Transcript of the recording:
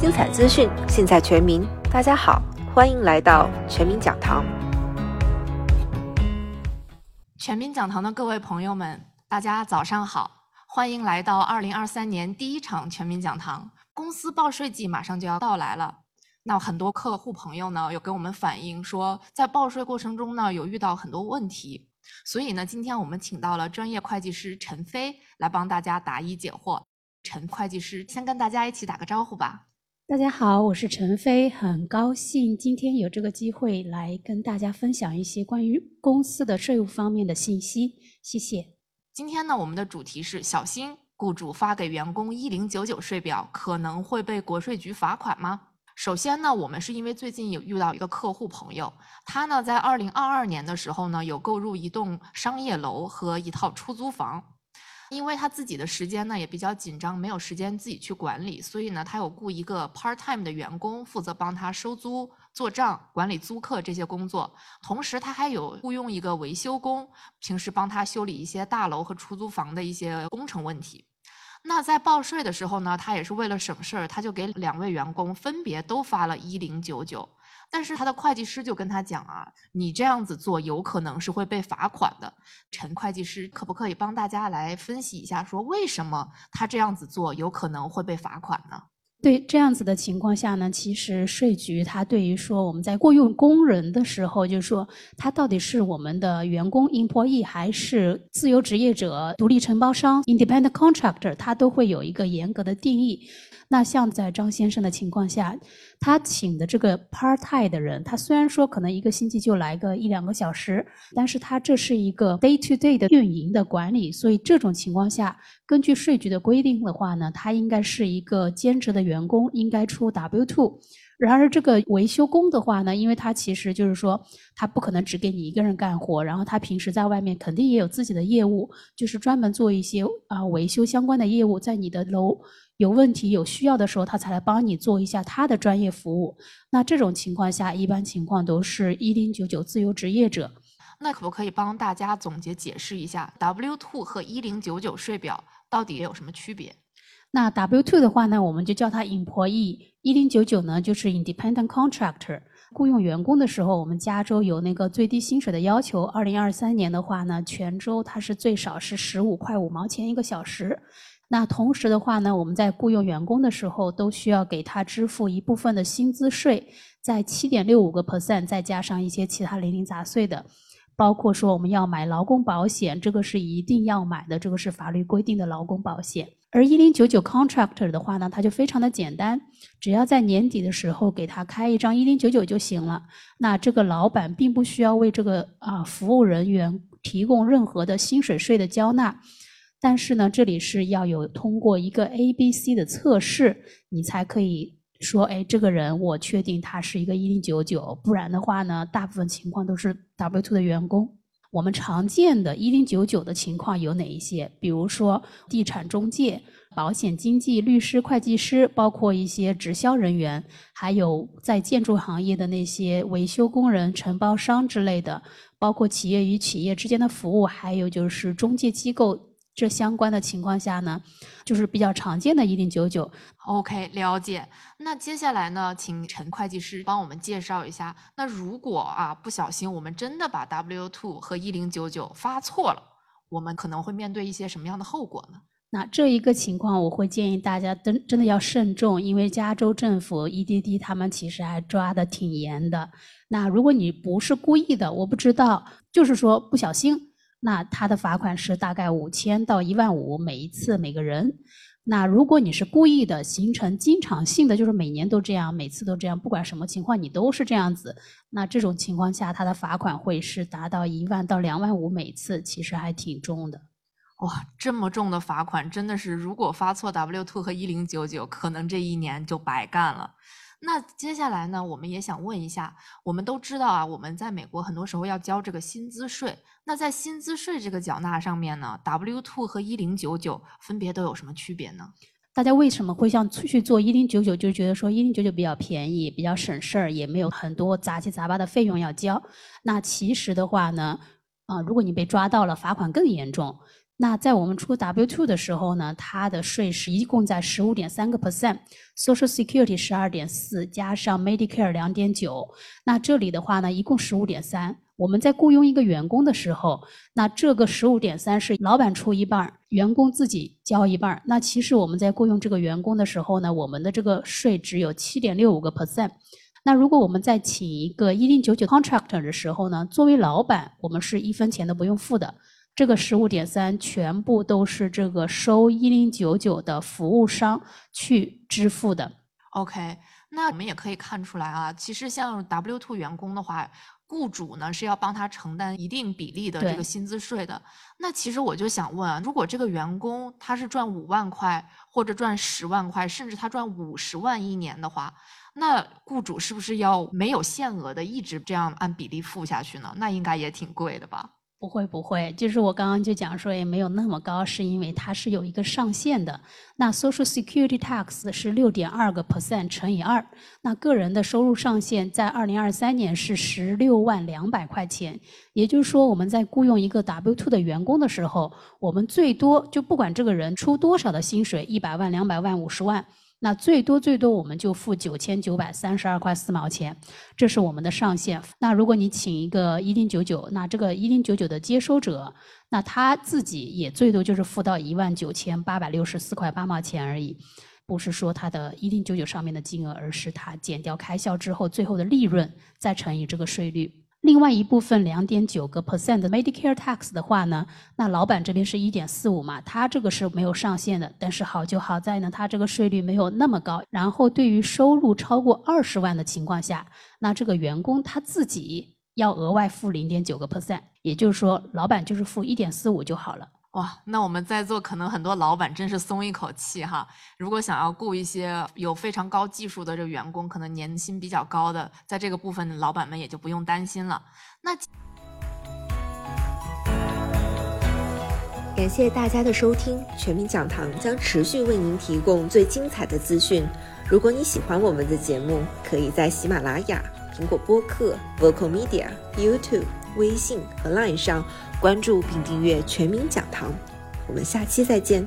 精彩资讯，尽在全民。大家好，欢迎来到全民讲堂。全民讲堂的各位朋友们，大家早上好，欢迎来到二零二三年第一场全民讲堂。公司报税季马上就要到来了，那很多客户朋友呢，有跟我们反映说，在报税过程中呢，有遇到很多问题，所以呢，今天我们请到了专业会计师陈飞来帮大家答疑解惑。陈会计师，先跟大家一起打个招呼吧。大家好，我是陈飞，很高兴今天有这个机会来跟大家分享一些关于公司的税务方面的信息。谢谢。今天呢，我们的主题是小心雇主发给员工一零九九税表可能会被国税局罚款吗？首先呢，我们是因为最近有遇到一个客户朋友，他呢在二零二二年的时候呢有购入一栋商业楼和一套出租房。因为他自己的时间呢也比较紧张，没有时间自己去管理，所以呢，他有雇一个 part time 的员工负责帮他收租、做账、管理租客这些工作。同时，他还有雇佣一个维修工，平时帮他修理一些大楼和出租房的一些工程问题。那在报税的时候呢，他也是为了省事儿，他就给两位员工分别都发了一零九九。但是他的会计师就跟他讲啊，你这样子做有可能是会被罚款的。陈会计师可不可以帮大家来分析一下，说为什么他这样子做有可能会被罚款呢？对这样子的情况下呢，其实税局它对于说我们在雇佣工人的时候，就是说他到底是我们的员工 employee 还是自由职业者、独立承包商 independent contractor，它都会有一个严格的定义。那像在张先生的情况下，他请的这个 part time 的人，他虽然说可能一个星期就来个一两个小时，但是他这是一个 day to day 的运营的管理，所以这种情况下，根据税局的规定的话呢，他应该是一个兼职的员工，应该出 W two。然而这个维修工的话呢，因为他其实就是说，他不可能只给你一个人干活，然后他平时在外面肯定也有自己的业务，就是专门做一些啊维修相关的业务，在你的楼。有问题有需要的时候，他才来帮你做一下他的专业服务。那这种情况下，一般情况都是一零九九自由职业者。那可不可以帮大家总结解释一下 W two 和一零九九税表到底有什么区别？那 W two 的话呢，我们就叫它 employee；一零九九呢，就是 independent contractor。雇佣员工的时候，我们加州有那个最低薪水的要求。二零二三年的话呢，全州它是最少是十五块五毛钱一个小时。那同时的话呢，我们在雇佣员工的时候，都需要给他支付一部分的薪资税，在七点六五个 percent，再加上一些其他零零杂碎的，包括说我们要买劳工保险，这个是一定要买的，这个是法律规定的劳工保险。而一零九九 contractor 的话呢，它就非常的简单，只要在年底的时候给他开一张一零九九就行了。那这个老板并不需要为这个啊服务人员提供任何的薪水税的交纳。但是呢，这里是要有通过一个 A、B、C 的测试，你才可以说，哎，这个人我确定他是一个一零九九，不然的话呢，大部分情况都是 W two 的员工。我们常见的一零九九的情况有哪一些？比如说地产中介、保险经纪、律师、会计师，包括一些直销人员，还有在建筑行业的那些维修工人、承包商之类的，包括企业与企业之间的服务，还有就是中介机构。这相关的情况下呢，就是比较常见的一零九九。OK，了解。那接下来呢，请陈会计师帮我们介绍一下。那如果啊不小心我们真的把 W two 和一零九九发错了，我们可能会面对一些什么样的后果呢？那这一个情况，我会建议大家真真的要慎重，因为加州政府 EDD 他们其实还抓的挺严的。那如果你不是故意的，我不知道，就是说不小心。那他的罚款是大概五千到一万五每一次每个人。那如果你是故意的，形成经常性的，就是每年都这样，每次都这样，不管什么情况你都是这样子，那这种情况下他的罚款会是达到一万到两万五每次，其实还挺重的。哇，这么重的罚款，真的是如果发错 W two 和一零九九，可能这一年就白干了。那接下来呢，我们也想问一下，我们都知道啊，我们在美国很多时候要交这个薪资税。那在薪资税这个缴纳上面呢，W two 和一零九九分别都有什么区别呢？大家为什么会想去做一零九九？就觉得说一零九九比较便宜，比较省事儿，也没有很多杂七杂八的费用要交。那其实的话呢，啊，如果你被抓到了，罚款更严重。那在我们出 W two 的时候呢，它的税是一共在十五点三个 percent，Social Security 十二点四，加上 Medicare 两点九，那这里的话呢，一共十五点三。我们在雇佣一个员工的时候，那这个十五点三是老板出一半，员工自己交一半。那其实我们在雇佣这个员工的时候呢，我们的这个税只有七点六五个 percent。那如果我们在请一个一零九九 contractor 的时候呢，作为老板，我们是一分钱都不用付的。这个十五点三全部都是这个收一零九九的服务商去支付的。OK，那我们也可以看出来啊，其实像 W two 员工的话，雇主呢是要帮他承担一定比例的这个薪资税的。那其实我就想问啊，如果这个员工他是赚五万块，或者赚十万块，甚至他赚五十万一年的话，那雇主是不是要没有限额的一直这样按比例付下去呢？那应该也挺贵的吧？不会不会，就是我刚刚就讲说也没有那么高，是因为它是有一个上限的。那 Social Security Tax 是六点二个 percent 乘以二，那个人的收入上限在二零二三年是十六万两百块钱。也就是说，我们在雇佣一个 W two 的员工的时候，我们最多就不管这个人出多少的薪水，一百万、两百万、五十万。那最多最多我们就付九千九百三十二块四毛钱，这是我们的上限。那如果你请一个一零九九，那这个一零九九的接收者，那他自己也最多就是付到一万九千八百六十四块八毛钱而已，不是说他的一零九九上面的金额，而是他减掉开销之后最后的利润再乘以这个税率。另外一部分两点九个 percent 的 Medicare tax 的话呢，那老板这边是一点四五嘛，他这个是没有上限的。但是好就好在呢，他这个税率没有那么高。然后对于收入超过二十万的情况下，那这个员工他自己要额外付零点九个 percent，也就是说，老板就是付一点四五就好了。哇，那我们在座可能很多老板真是松一口气哈。如果想要雇一些有非常高技术的这个员工，可能年薪比较高的，在这个部分老板们也就不用担心了。那感谢大家的收听，全民讲堂将持续为您提供最精彩的资讯。如果你喜欢我们的节目，可以在喜马拉雅、苹果播客、Vocal Media、YouTube、微信和 Line 上。关注并订阅全民讲堂，我们下期再见。